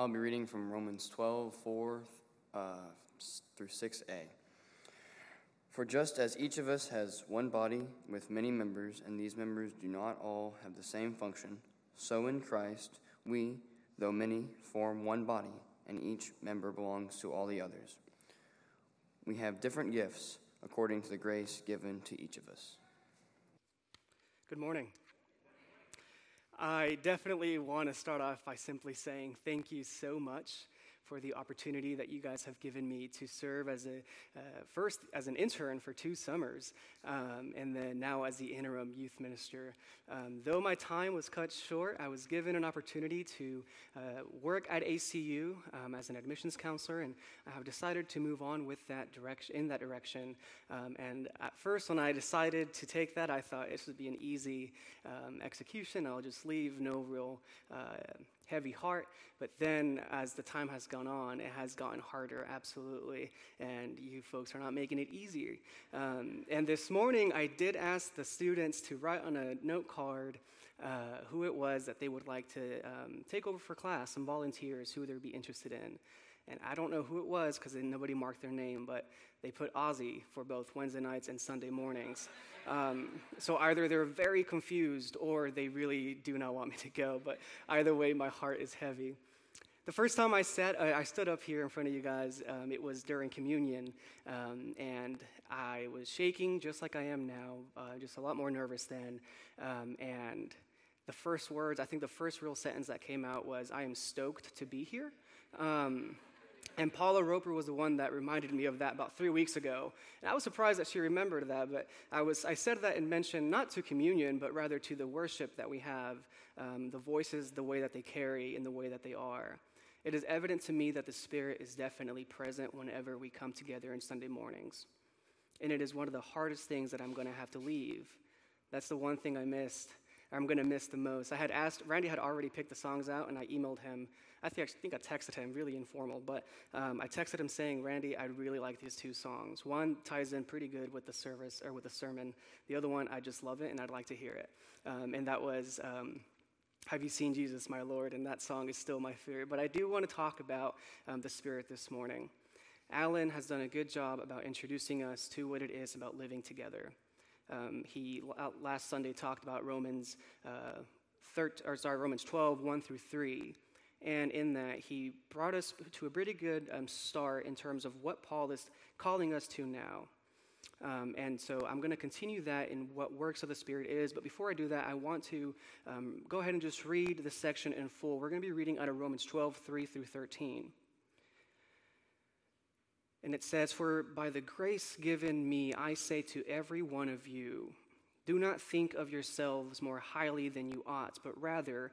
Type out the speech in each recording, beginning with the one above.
I'll be reading from Romans 12, 4 uh, through 6a. For just as each of us has one body with many members, and these members do not all have the same function, so in Christ we, though many, form one body, and each member belongs to all the others. We have different gifts according to the grace given to each of us. Good morning. I definitely want to start off by simply saying thank you so much for the opportunity that you guys have given me to serve as a uh, first as an intern for two summers, um, and then now as the interim youth minister. Um, though my time was cut short, I was given an opportunity to uh, work at ACU um, as an admissions counselor, and I have decided to move on with that direction in that direction. Um, and at first, when I decided to take that, I thought this would be an easy um, execution. I'll just leave, no real. Uh, heavy heart. But then as the time has gone on, it has gotten harder, absolutely. And you folks are not making it easier. Um, and this morning, I did ask the students to write on a note card uh, who it was that they would like to um, take over for class, some volunteers who they'd be interested in. And I don't know who it was because nobody marked their name, but they put Ozzy for both Wednesday nights and Sunday mornings. Um, so either they're very confused or they really do not want me to go. But either way, my heart is heavy. The first time I sat, I stood up here in front of you guys. Um, it was during communion, um, and I was shaking just like I am now, uh, just a lot more nervous then. Um, and the first words, I think the first real sentence that came out was, "I am stoked to be here." And Paula Roper was the one that reminded me of that about three weeks ago. And I was surprised that she remembered that, but I, was, I said that in mention not to communion, but rather to the worship that we have, um, the voices, the way that they carry, and the way that they are. It is evident to me that the Spirit is definitely present whenever we come together in Sunday mornings. And it is one of the hardest things that I'm going to have to leave. That's the one thing I missed. I'm going to miss the most. I had asked, Randy had already picked the songs out, and I emailed him I think, I texted him, really informal, but um, I texted him saying, Randy, I really like these two songs. One ties in pretty good with the service or with the sermon. The other one, I just love it and I'd like to hear it. Um, and that was um, Have You Seen Jesus, My Lord? And that song is still my favorite. But I do want to talk about um, the Spirit this morning. Alan has done a good job about introducing us to what it is about living together. Um, he last Sunday talked about Romans, uh, 13, or sorry, Romans 12, 1 through 3. And in that, he brought us to a pretty good um, start in terms of what Paul is calling us to now. Um, and so I'm going to continue that in what works of the Spirit is. But before I do that, I want to um, go ahead and just read the section in full. We're going to be reading out of Romans 12, 3 through 13. And it says, For by the grace given me, I say to every one of you, do not think of yourselves more highly than you ought, but rather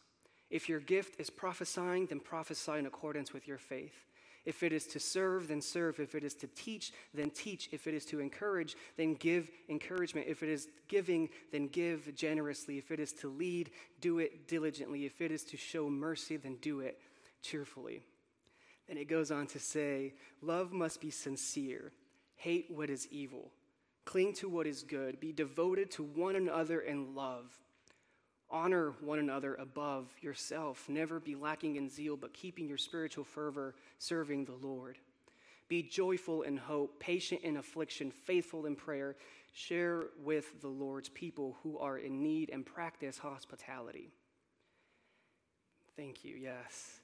If your gift is prophesying, then prophesy in accordance with your faith. If it is to serve, then serve. If it is to teach, then teach. If it is to encourage, then give encouragement. If it is giving, then give generously. If it is to lead, do it diligently. If it is to show mercy, then do it cheerfully. Then it goes on to say, Love must be sincere, hate what is evil. Cling to what is good. Be devoted to one another in love. Honor one another above yourself. Never be lacking in zeal, but keeping your spiritual fervor, serving the Lord. Be joyful in hope, patient in affliction, faithful in prayer. Share with the Lord's people who are in need and practice hospitality. Thank you, yes.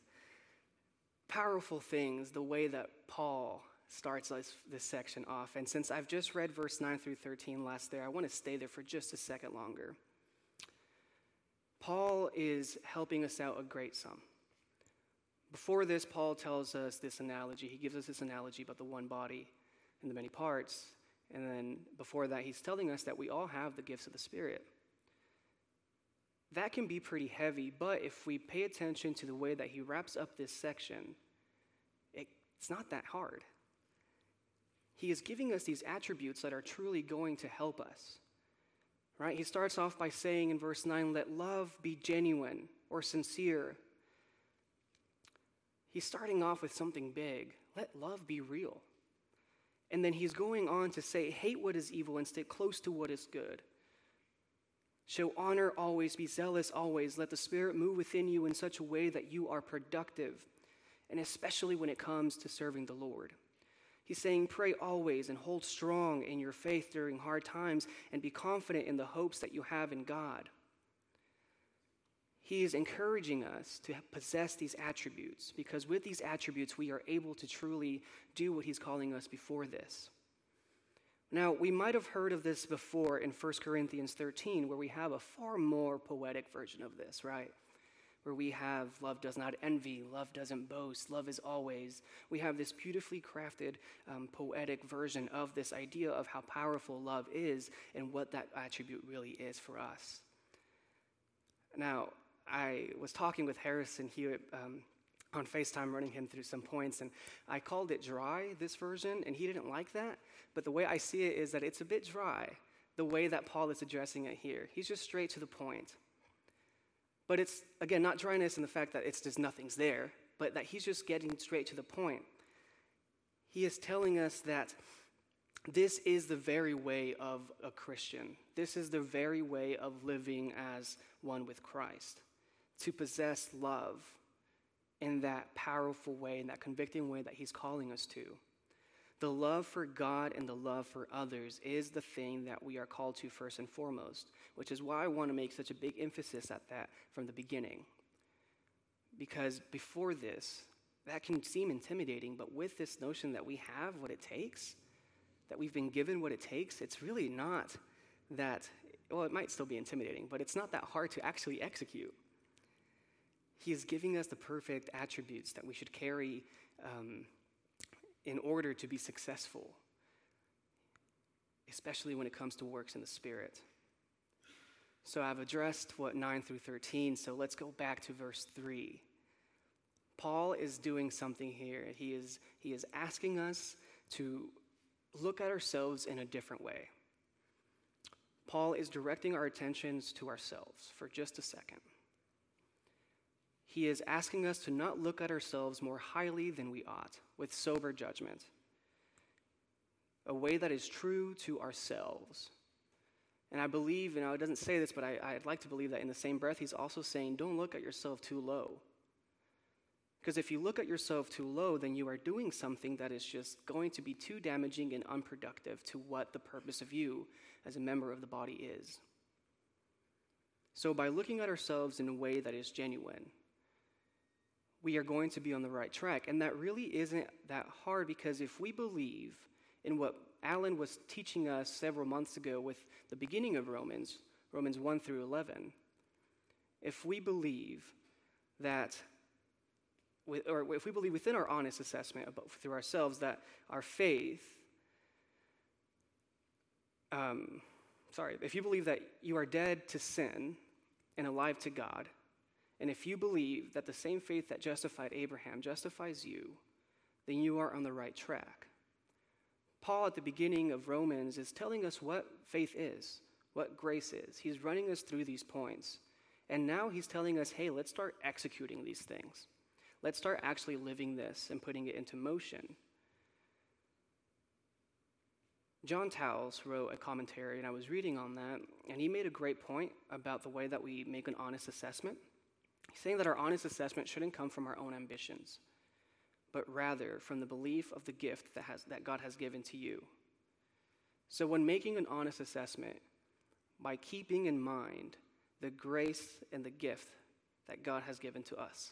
Powerful things, the way that Paul starts this, this section off. And since I've just read verse 9 through 13 last there, I want to stay there for just a second longer. Paul is helping us out a great sum. Before this, Paul tells us this analogy. He gives us this analogy about the one body and the many parts. And then before that, he's telling us that we all have the gifts of the Spirit. That can be pretty heavy, but if we pay attention to the way that he wraps up this section, it, it's not that hard. he is giving us these attributes that are truly going to help us. Right? He starts off by saying in verse 9, let love be genuine or sincere. He's starting off with something big. Let love be real. And then he's going on to say, hate what is evil and stay close to what is good. Show honor always, be zealous always. Let the Spirit move within you in such a way that you are productive, and especially when it comes to serving the Lord. He's saying, Pray always and hold strong in your faith during hard times and be confident in the hopes that you have in God. He is encouraging us to possess these attributes because with these attributes, we are able to truly do what He's calling us before this. Now, we might have heard of this before in 1 Corinthians 13, where we have a far more poetic version of this, right? Where we have love does not envy, love doesn't boast, love is always. We have this beautifully crafted, um, poetic version of this idea of how powerful love is and what that attribute really is for us. Now, I was talking with Harrison here um, on FaceTime, running him through some points, and I called it dry, this version, and he didn't like that. But the way I see it is that it's a bit dry, the way that Paul is addressing it here. He's just straight to the point. But it's, again, not dryness in the fact that it's just nothing's there, but that he's just getting straight to the point. He is telling us that this is the very way of a Christian. This is the very way of living as one with Christ. To possess love in that powerful way, in that convicting way that he's calling us to. The love for God and the love for others is the thing that we are called to first and foremost, which is why I want to make such a big emphasis at that from the beginning. Because before this, that can seem intimidating, but with this notion that we have what it takes, that we've been given what it takes, it's really not that, well, it might still be intimidating, but it's not that hard to actually execute. He is giving us the perfect attributes that we should carry um, in order to be successful, especially when it comes to works in the Spirit. So I've addressed what 9 through 13, so let's go back to verse 3. Paul is doing something here. He is, he is asking us to look at ourselves in a different way. Paul is directing our attentions to ourselves for just a second. He is asking us to not look at ourselves more highly than we ought, with sober judgment, a way that is true to ourselves. And I believe, you know, it doesn't say this, but I, I'd like to believe that in the same breath, he's also saying, don't look at yourself too low. Because if you look at yourself too low, then you are doing something that is just going to be too damaging and unproductive to what the purpose of you as a member of the body is. So, by looking at ourselves in a way that is genuine, we are going to be on the right track. And that really isn't that hard because if we believe in what Alan was teaching us several months ago with the beginning of Romans, Romans 1 through 11, if we believe that, or if we believe within our honest assessment about, through ourselves that our faith, um, sorry, if you believe that you are dead to sin and alive to God, and if you believe that the same faith that justified Abraham justifies you, then you are on the right track. Paul, at the beginning of Romans, is telling us what faith is, what grace is. He's running us through these points. And now he's telling us hey, let's start executing these things. Let's start actually living this and putting it into motion. John Towles wrote a commentary, and I was reading on that, and he made a great point about the way that we make an honest assessment. He's saying that our honest assessment shouldn't come from our own ambitions, but rather from the belief of the gift that, has, that God has given to you. So, when making an honest assessment, by keeping in mind the grace and the gift that God has given to us,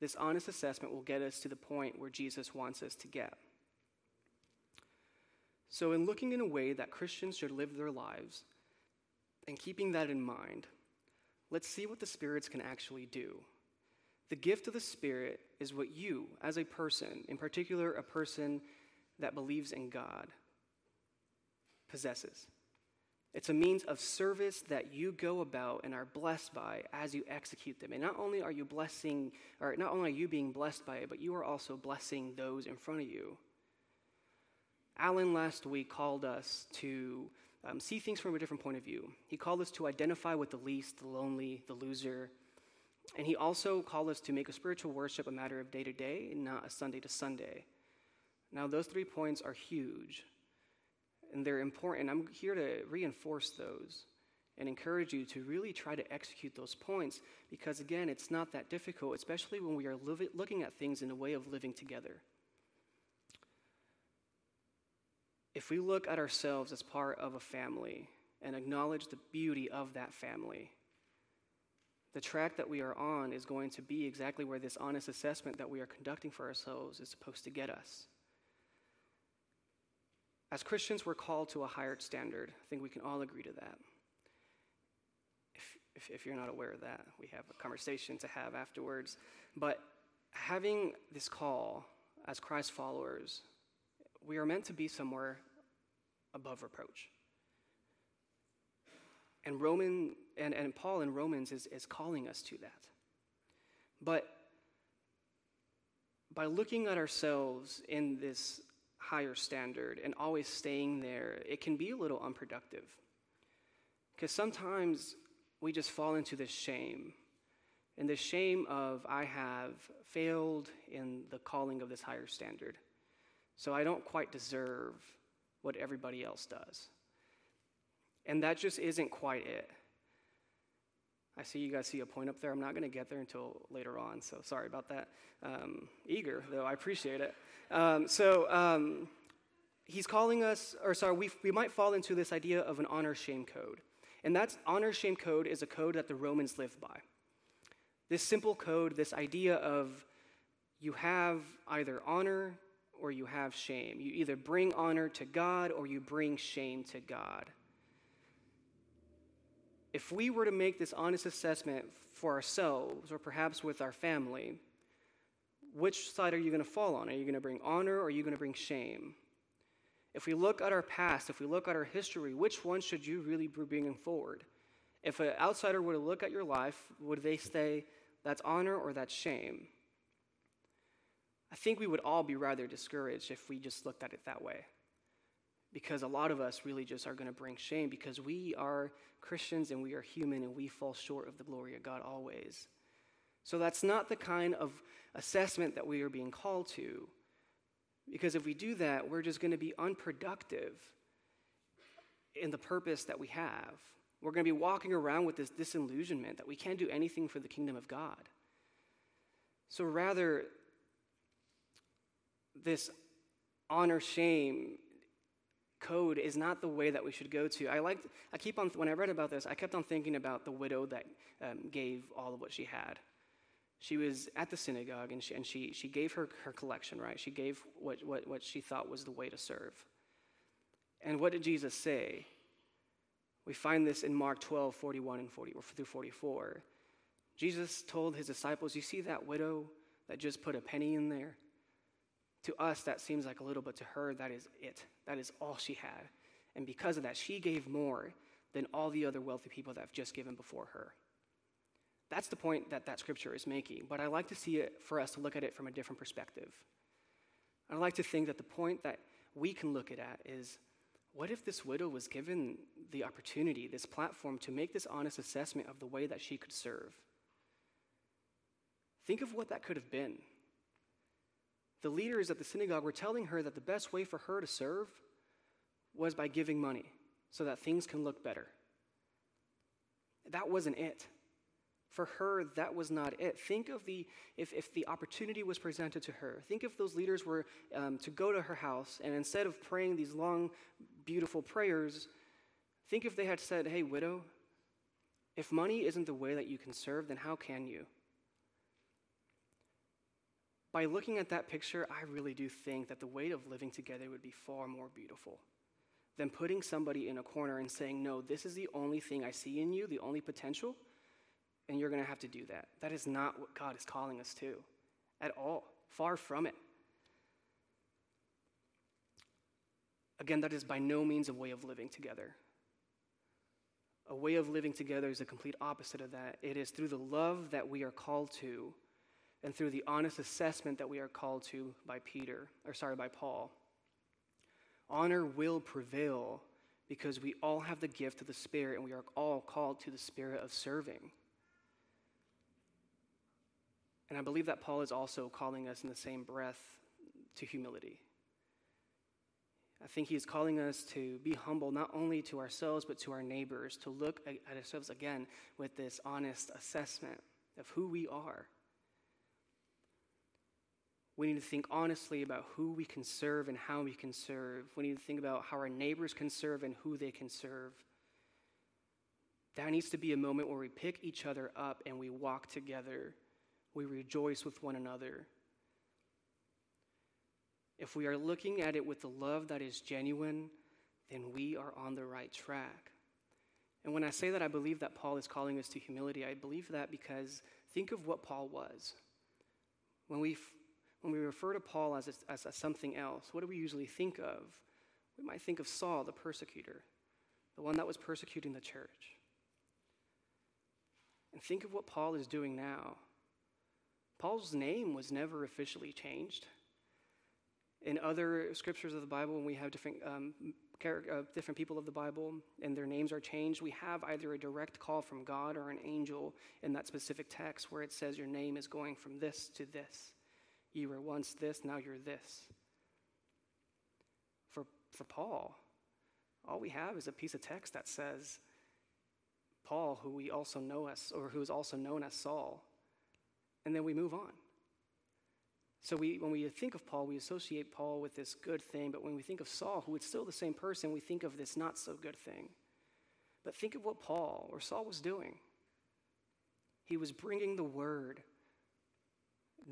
this honest assessment will get us to the point where Jesus wants us to get. So, in looking in a way that Christians should live their lives and keeping that in mind, let's see what the spirits can actually do. The gift of the Spirit is what you, as a person, in particular a person that believes in God, possesses. It's a means of service that you go about and are blessed by as you execute them. And not only are you blessing, or not only are you being blessed by it, but you are also blessing those in front of you. Alan last week called us to um, see things from a different point of view. He called us to identify with the least, the lonely, the loser. And he also called us to make a spiritual worship a matter of day to day not a Sunday to Sunday. Now, those three points are huge and they're important. I'm here to reinforce those and encourage you to really try to execute those points because, again, it's not that difficult, especially when we are looking at things in a way of living together. If we look at ourselves as part of a family and acknowledge the beauty of that family, the track that we are on is going to be exactly where this honest assessment that we are conducting for ourselves is supposed to get us. As Christians, we're called to a higher standard. I think we can all agree to that. If, if, if, you're not aware of that, we have a conversation to have afterwards. But having this call as Christ followers, we are meant to be somewhere above reproach. And Roman and, and Paul in Romans is, is calling us to that. But by looking at ourselves in this higher standard and always staying there, it can be a little unproductive. Because sometimes we just fall into this shame. And the shame of, I have failed in the calling of this higher standard. So I don't quite deserve what everybody else does. And that just isn't quite it. I see you guys see a point up there. I'm not going to get there until later on, so sorry about that. Um, eager, though, I appreciate it. Um, so um, he's calling us, or sorry, we, we might fall into this idea of an honor shame code. And that's honor shame code is a code that the Romans lived by. This simple code, this idea of you have either honor or you have shame. You either bring honor to God or you bring shame to God. If we were to make this honest assessment for ourselves or perhaps with our family, which side are you going to fall on? Are you going to bring honor or are you going to bring shame? If we look at our past, if we look at our history, which one should you really be bringing forward? If an outsider were to look at your life, would they say that's honor or that's shame? I think we would all be rather discouraged if we just looked at it that way because a lot of us really just are going to bring shame because we are Christians and we are human and we fall short of the glory of God always. So that's not the kind of assessment that we are being called to. Because if we do that, we're just going to be unproductive in the purpose that we have. We're going to be walking around with this disillusionment that we can't do anything for the kingdom of God. So rather, this honor shame code is not the way that we should go to. I like I keep on when I read about this, I kept on thinking about the widow that um, gave all of what she had. She was at the synagogue and she, and she, she gave her, her collection, right? She gave what, what, what she thought was the way to serve. And what did Jesus say? We find this in Mark 12, 41 and 40, through 44. Jesus told his disciples, You see that widow that just put a penny in there? To us, that seems like a little, but to her, that is it. That is all she had. And because of that, she gave more than all the other wealthy people that have just given before her. That's the point that that scripture is making. But I like to see it for us to look at it from a different perspective. I like to think that the point that we can look at is what if this widow was given the opportunity, this platform, to make this honest assessment of the way that she could serve? Think of what that could have been the leaders at the synagogue were telling her that the best way for her to serve was by giving money so that things can look better. That wasn't it. For her, that was not it. Think of the, if, if the opportunity was presented to her, think if those leaders were um, to go to her house and instead of praying these long, beautiful prayers, think if they had said, Hey, widow, if money isn't the way that you can serve, then how can you? By looking at that picture, I really do think that the way of living together would be far more beautiful than putting somebody in a corner and saying, No, this is the only thing I see in you, the only potential, and you're going to have to do that. That is not what God is calling us to at all. Far from it. Again, that is by no means a way of living together. A way of living together is a complete opposite of that. It is through the love that we are called to and through the honest assessment that we are called to by Peter, or sorry, by Paul. Honor will prevail because we all have the gift of the Spirit and we are all called to the spirit of serving. And I believe that Paul is also calling us in the same breath to humility. I think he's calling us to be humble not only to ourselves but to our neighbors, to look at ourselves again with this honest assessment of who we are. We need to think honestly about who we can serve and how we can serve. We need to think about how our neighbors can serve and who they can serve. That needs to be a moment where we pick each other up and we walk together. We rejoice with one another. If we are looking at it with the love that is genuine, then we are on the right track. And when I say that I believe that Paul is calling us to humility, I believe that because think of what Paul was. When we when we refer to Paul as, a, as a something else, what do we usually think of? We might think of Saul, the persecutor, the one that was persecuting the church. And think of what Paul is doing now. Paul's name was never officially changed. In other scriptures of the Bible, when we have different, um, uh, different people of the Bible and their names are changed, we have either a direct call from God or an angel in that specific text where it says your name is going from this to this. You were once this, now you're this. For, for Paul, all we have is a piece of text that says, Paul, who we also know as, or who is also known as Saul. And then we move on. So we, when we think of Paul, we associate Paul with this good thing, but when we think of Saul, who is still the same person, we think of this not so good thing. But think of what Paul or Saul was doing. He was bringing the word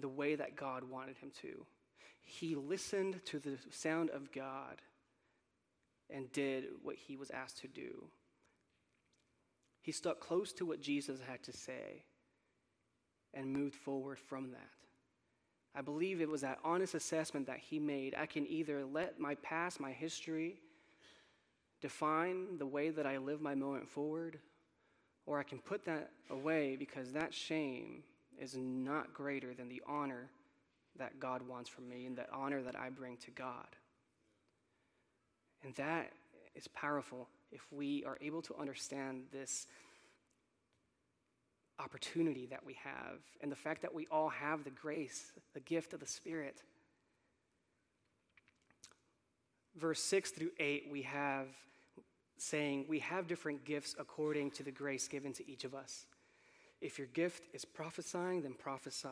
the way that God wanted him to. He listened to the sound of God and did what he was asked to do. He stuck close to what Jesus had to say and moved forward from that. I believe it was that honest assessment that he made. I can either let my past, my history, define the way that I live my moment forward, or I can put that away because that shame is not greater than the honor that God wants from me and the honor that I bring to God. And that is powerful if we are able to understand this opportunity that we have and the fact that we all have the grace, the gift of the Spirit. Verse 6 through 8, we have saying, We have different gifts according to the grace given to each of us. If your gift is prophesying, then prophesy.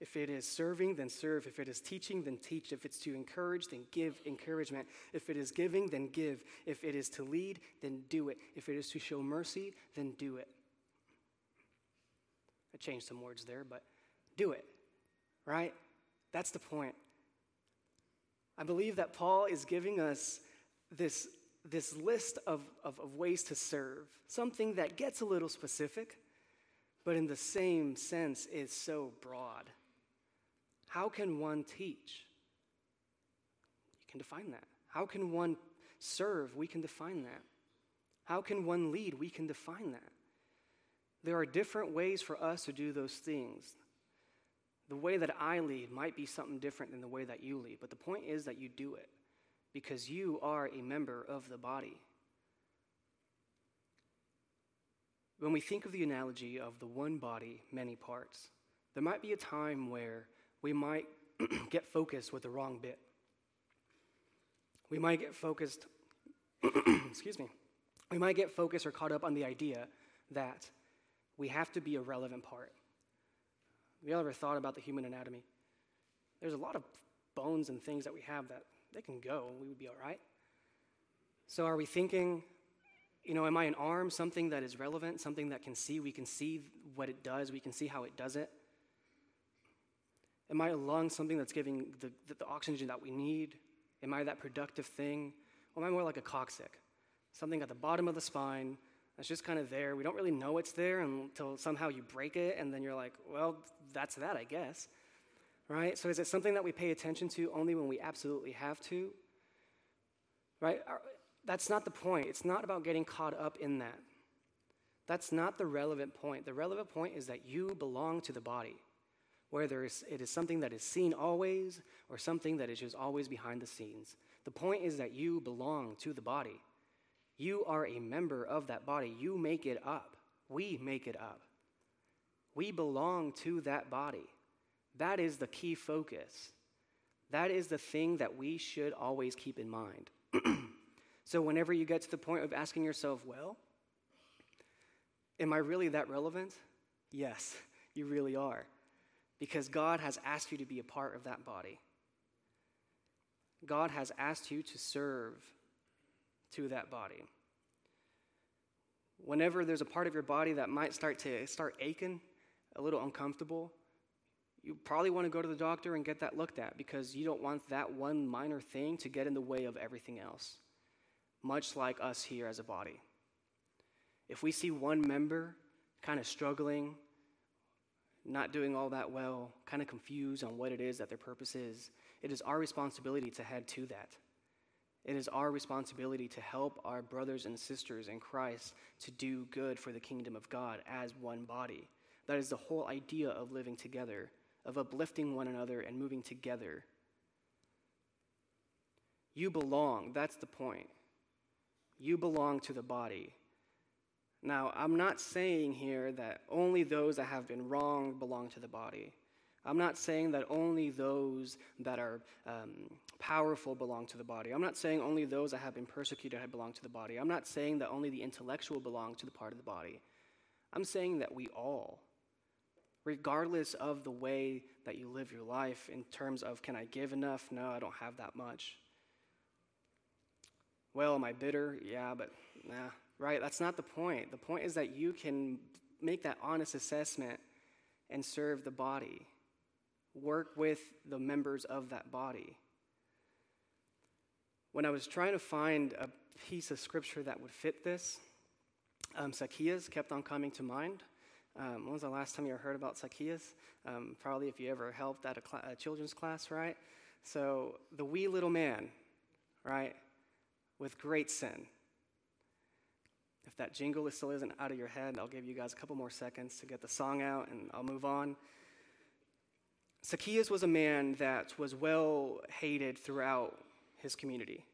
If it is serving, then serve. If it is teaching, then teach. If it's to encourage, then give encouragement. If it is giving, then give. If it is to lead, then do it. If it is to show mercy, then do it. I changed some words there, but do it, right? That's the point. I believe that Paul is giving us this, this list of, of, of ways to serve, something that gets a little specific but in the same sense is so broad. How can one teach? You can define that. How can one serve? We can define that. How can one lead? We can define that. There are different ways for us to do those things. The way that I lead might be something different than the way that you lead, but the point is that you do it because you are a member of the body. When we think of the analogy of the one body, many parts, there might be a time where we might get focused with the wrong bit. We might get focused, excuse me, we might get focused or caught up on the idea that we have to be a relevant part. Have you ever thought about the human anatomy? There's a lot of bones and things that we have that they can go, and we would be all right. So, are we thinking you know, am I an arm, something that is relevant, something that can see? We can see what it does, we can see how it does it. Am I a lung, something that's giving the, the, the oxygen that we need? Am I that productive thing? Or am I more like a coccyx? Something at the bottom of the spine that's just kind of there. We don't really know it's there until somehow you break it, and then you're like, well, that's that, I guess. Right? So is it something that we pay attention to only when we absolutely have to? Right? That's not the point. It's not about getting caught up in that. That's not the relevant point. The relevant point is that you belong to the body, whether it is something that is seen always or something that is just always behind the scenes. The point is that you belong to the body. You are a member of that body. You make it up. We make it up. We belong to that body. That is the key focus. That is the thing that we should always keep in mind. so, whenever you get to the point of asking yourself, well, am I really that relevant? Yes, you really are. Because God has asked you to be a part of that body. God has asked you to serve to that body. Whenever there's a part of your body that might start to start aching, a little uncomfortable, you probably want to go to the doctor and get that looked at because you don't want that one minor thing to get in the way of everything else, much like us here as a body. If we see one member kind of struggling, not doing all that well, kind of confused on what it is that their purpose is, it is our responsibility to head to that. It is our responsibility to help our brothers and sisters in Christ to do good for the kingdom of God as one body. That is the whole idea of living together of uplifting one another and moving together. You belong, that's the point. You belong to the body. Now, I'm not saying here that only those that have been wronged belong to the body. I'm not saying that only those that are um, powerful belong to the body. I'm not saying only those that have been persecuted have belong to the body. I'm not saying that only the intellectual belong to the part of the body. I'm saying that we all regardless of the way that you live your life in terms of can I give enough? No, I don't have that much. Well, am I bitter? Yeah, but nah, right? That's not the point. The point is that you can make that honest assessment and serve the body, work with the members of that body. When I was trying to find a piece of scripture that would fit this, um, Zacchaeus kept on coming to mind. Um, when was the last time you heard about Zacchaeus? Um, probably if you ever helped at a, cl- a children's class, right? So, the wee little man, right, with great sin. If that jingle still isn't out of your head, I'll give you guys a couple more seconds to get the song out and I'll move on. Zacchaeus was a man that was well hated throughout his community.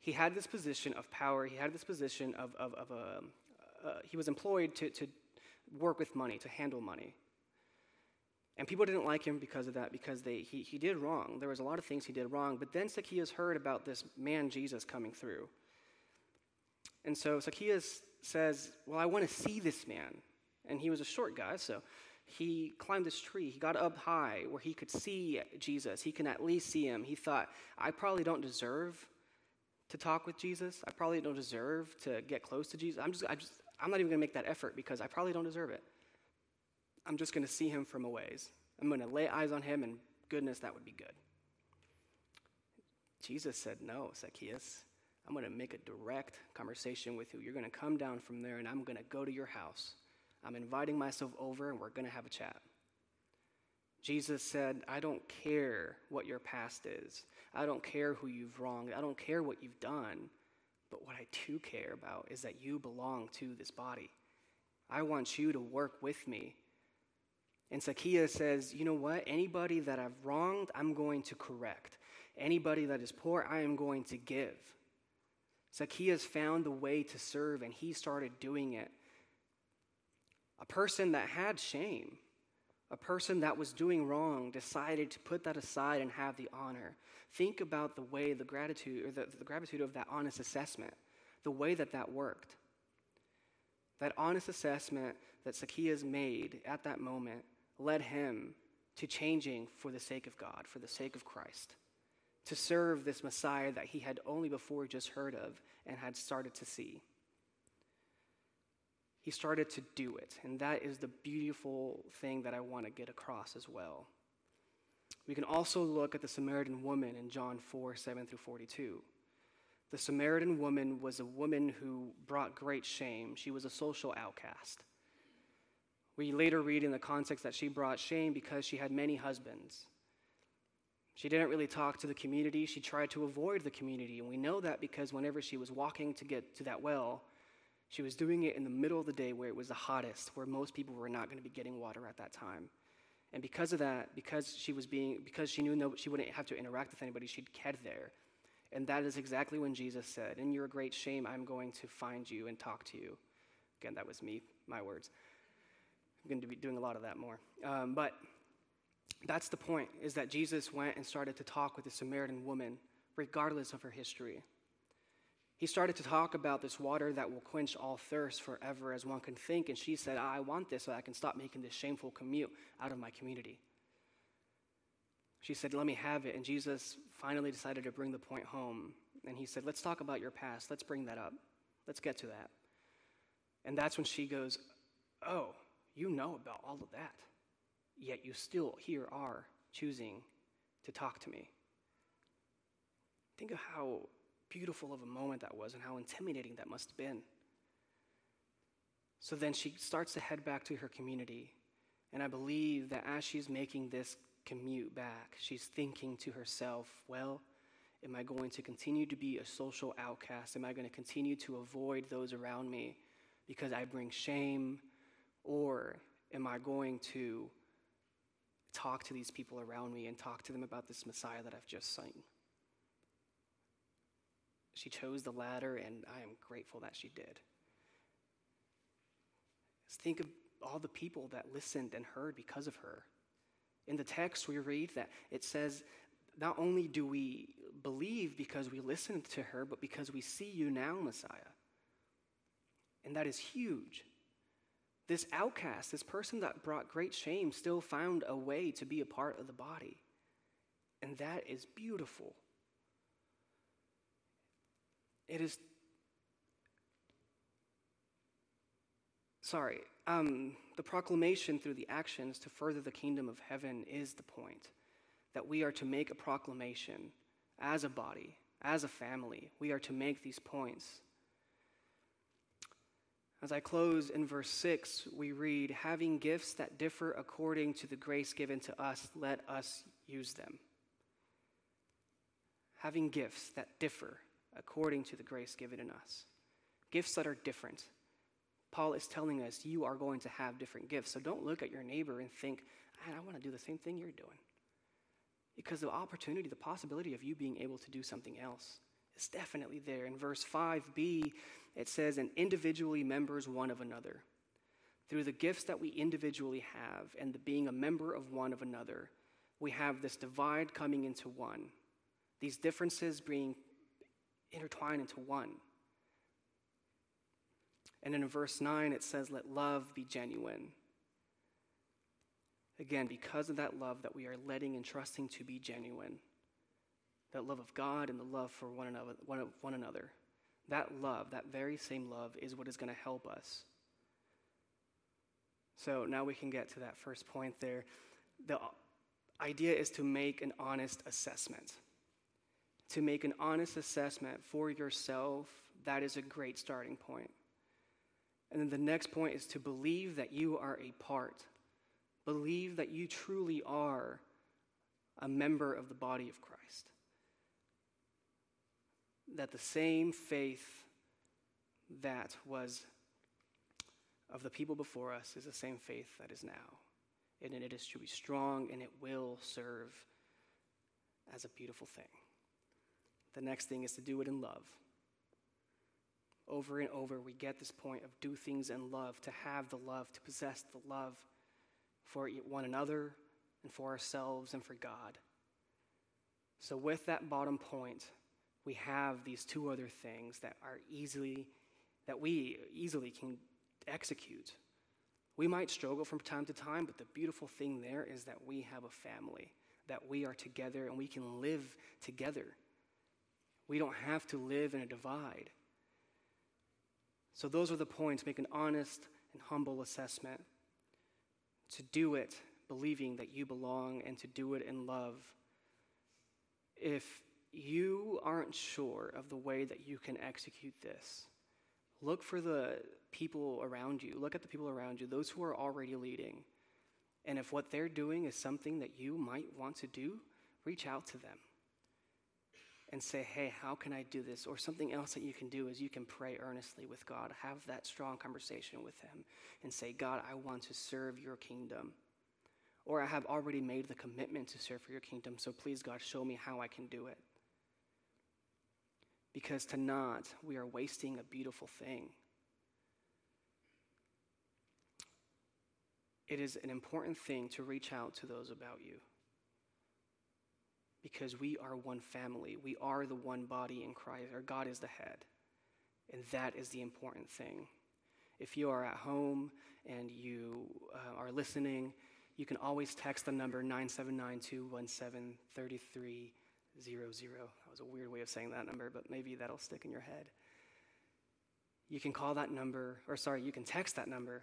He had this position of power, he had this position of, of, of a, uh, he was employed to, to work with money, to handle money. And people didn't like him because of that, because they, he, he did wrong. There was a lot of things he did wrong. But then Zacchaeus heard about this man, Jesus, coming through. And so Zacchaeus says, Well, I want to see this man. And he was a short guy, so he climbed this tree. He got up high where he could see Jesus. He can at least see him. He thought, I probably don't deserve to talk with Jesus. I probably don't deserve to get close to Jesus. I'm just, I just I'm not even going to make that effort because I probably don't deserve it. I'm just going to see him from a ways. I'm going to lay eyes on him, and goodness, that would be good. Jesus said, No, Zacchaeus. I'm going to make a direct conversation with you. You're going to come down from there, and I'm going to go to your house. I'm inviting myself over, and we're going to have a chat. Jesus said, I don't care what your past is. I don't care who you've wronged. I don't care what you've done. But what I do care about is that you belong to this body. I want you to work with me. And Zacchaeus says, You know what? Anybody that I've wronged, I'm going to correct. Anybody that is poor, I am going to give. Zacchaeus found the way to serve and he started doing it. A person that had shame, a person that was doing wrong, decided to put that aside and have the honor. Think about the way the gratitude or the, the gratitude of that honest assessment, the way that that worked. That honest assessment that Zacchaeus made at that moment led him to changing for the sake of God, for the sake of Christ, to serve this Messiah that he had only before just heard of and had started to see. He started to do it, and that is the beautiful thing that I want to get across as well. We can also look at the Samaritan woman in John 4 7 through 42. The Samaritan woman was a woman who brought great shame. She was a social outcast. We later read in the context that she brought shame because she had many husbands. She didn't really talk to the community. She tried to avoid the community. And we know that because whenever she was walking to get to that well, she was doing it in the middle of the day where it was the hottest, where most people were not going to be getting water at that time. And because of that, because she was being, because she knew no, she wouldn't have to interact with anybody, she'd head there. And that is exactly when Jesus said, In your great shame, I'm going to find you and talk to you. Again, that was me, my words. I'm going to be doing a lot of that more. Um, but that's the point, is that Jesus went and started to talk with the Samaritan woman, regardless of her history. He started to talk about this water that will quench all thirst forever, as one can think. And she said, I want this so I can stop making this shameful commute out of my community. She said, Let me have it. And Jesus finally decided to bring the point home. And he said, Let's talk about your past. Let's bring that up. Let's get to that. And that's when she goes, Oh, you know about all of that. Yet you still here are choosing to talk to me. Think of how beautiful of a moment that was and how intimidating that must have been. So then she starts to head back to her community. And I believe that as she's making this commute back, she's thinking to herself, well, am I going to continue to be a social outcast? Am I going to continue to avoid those around me because I bring shame? Or am I going to talk to these people around me and talk to them about this Messiah that I've just seen? She chose the latter, and I am grateful that she did. Think of all the people that listened and heard because of her. In the text, we read that it says, Not only do we believe because we listened to her, but because we see you now, Messiah. And that is huge. This outcast, this person that brought great shame, still found a way to be a part of the body. And that is beautiful. It is. Sorry, um, the proclamation through the actions to further the kingdom of heaven is the point. That we are to make a proclamation as a body, as a family. We are to make these points. As I close in verse 6, we read, Having gifts that differ according to the grace given to us, let us use them. Having gifts that differ according to the grace given in us. Gifts that are different. Paul is telling us you are going to have different gifts. So don't look at your neighbor and think, I want to do the same thing you're doing. Because the opportunity, the possibility of you being able to do something else is definitely there. In verse 5b, it says, And individually members one of another. Through the gifts that we individually have and the being a member of one of another, we have this divide coming into one. These differences being intertwined into one. And in verse 9, it says, Let love be genuine. Again, because of that love that we are letting and trusting to be genuine, that love of God and the love for one another, one, one another, that love, that very same love, is what is going to help us. So now we can get to that first point there. The idea is to make an honest assessment to make an honest assessment for yourself, that is a great starting point. And then the next point is to believe that you are a part. Believe that you truly are a member of the body of Christ. That the same faith that was of the people before us is the same faith that is now. And it is to be strong and it will serve as a beautiful thing. The next thing is to do it in love. Over and over, we get this point of do things in love, to have the love, to possess the love for one another and for ourselves and for God. So, with that bottom point, we have these two other things that are easily, that we easily can execute. We might struggle from time to time, but the beautiful thing there is that we have a family, that we are together and we can live together. We don't have to live in a divide. So, those are the points. Make an honest and humble assessment. To do it believing that you belong and to do it in love. If you aren't sure of the way that you can execute this, look for the people around you. Look at the people around you, those who are already leading. And if what they're doing is something that you might want to do, reach out to them and say, hey, how can I do this? Or something else that you can do is you can pray earnestly with God, have that strong conversation with Him, and say, God, I want to serve your kingdom. Or I have already made the commitment to serve for your kingdom, so please, God, show me how I can do it. Because to not, we are wasting a beautiful thing. It is an important thing to reach out to those about you because we are one family. We are the one body in Christ, or God is the head. And that is the important thing. If you are at home and you uh, are listening, you can always text the number 979 217 3300. That was a weird way of saying that number, but maybe that'll stick in your head. You can call that number, or sorry, you can text that number.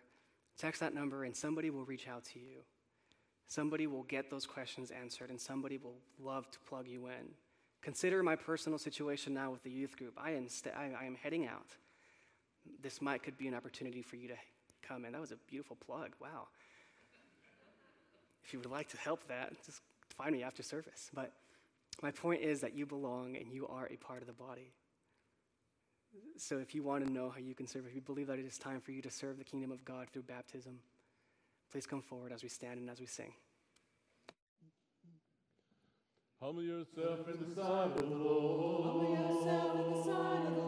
Text that number, and somebody will reach out to you. Somebody will get those questions answered, and somebody will love to plug you in. Consider my personal situation now with the youth group. I am, st- I, I am heading out. This might could be an opportunity for you to come in. That was a beautiful plug. Wow. If you would like to help that, just find me after service. But my point is that you belong and you are a part of the body. So if you want to know how you can serve, if you believe that it is time for you to serve the kingdom of God through baptism, please come forward as we stand and as we sing. Humble yourself in the sight of the Lord. Humble yourself in the sight of the Lord.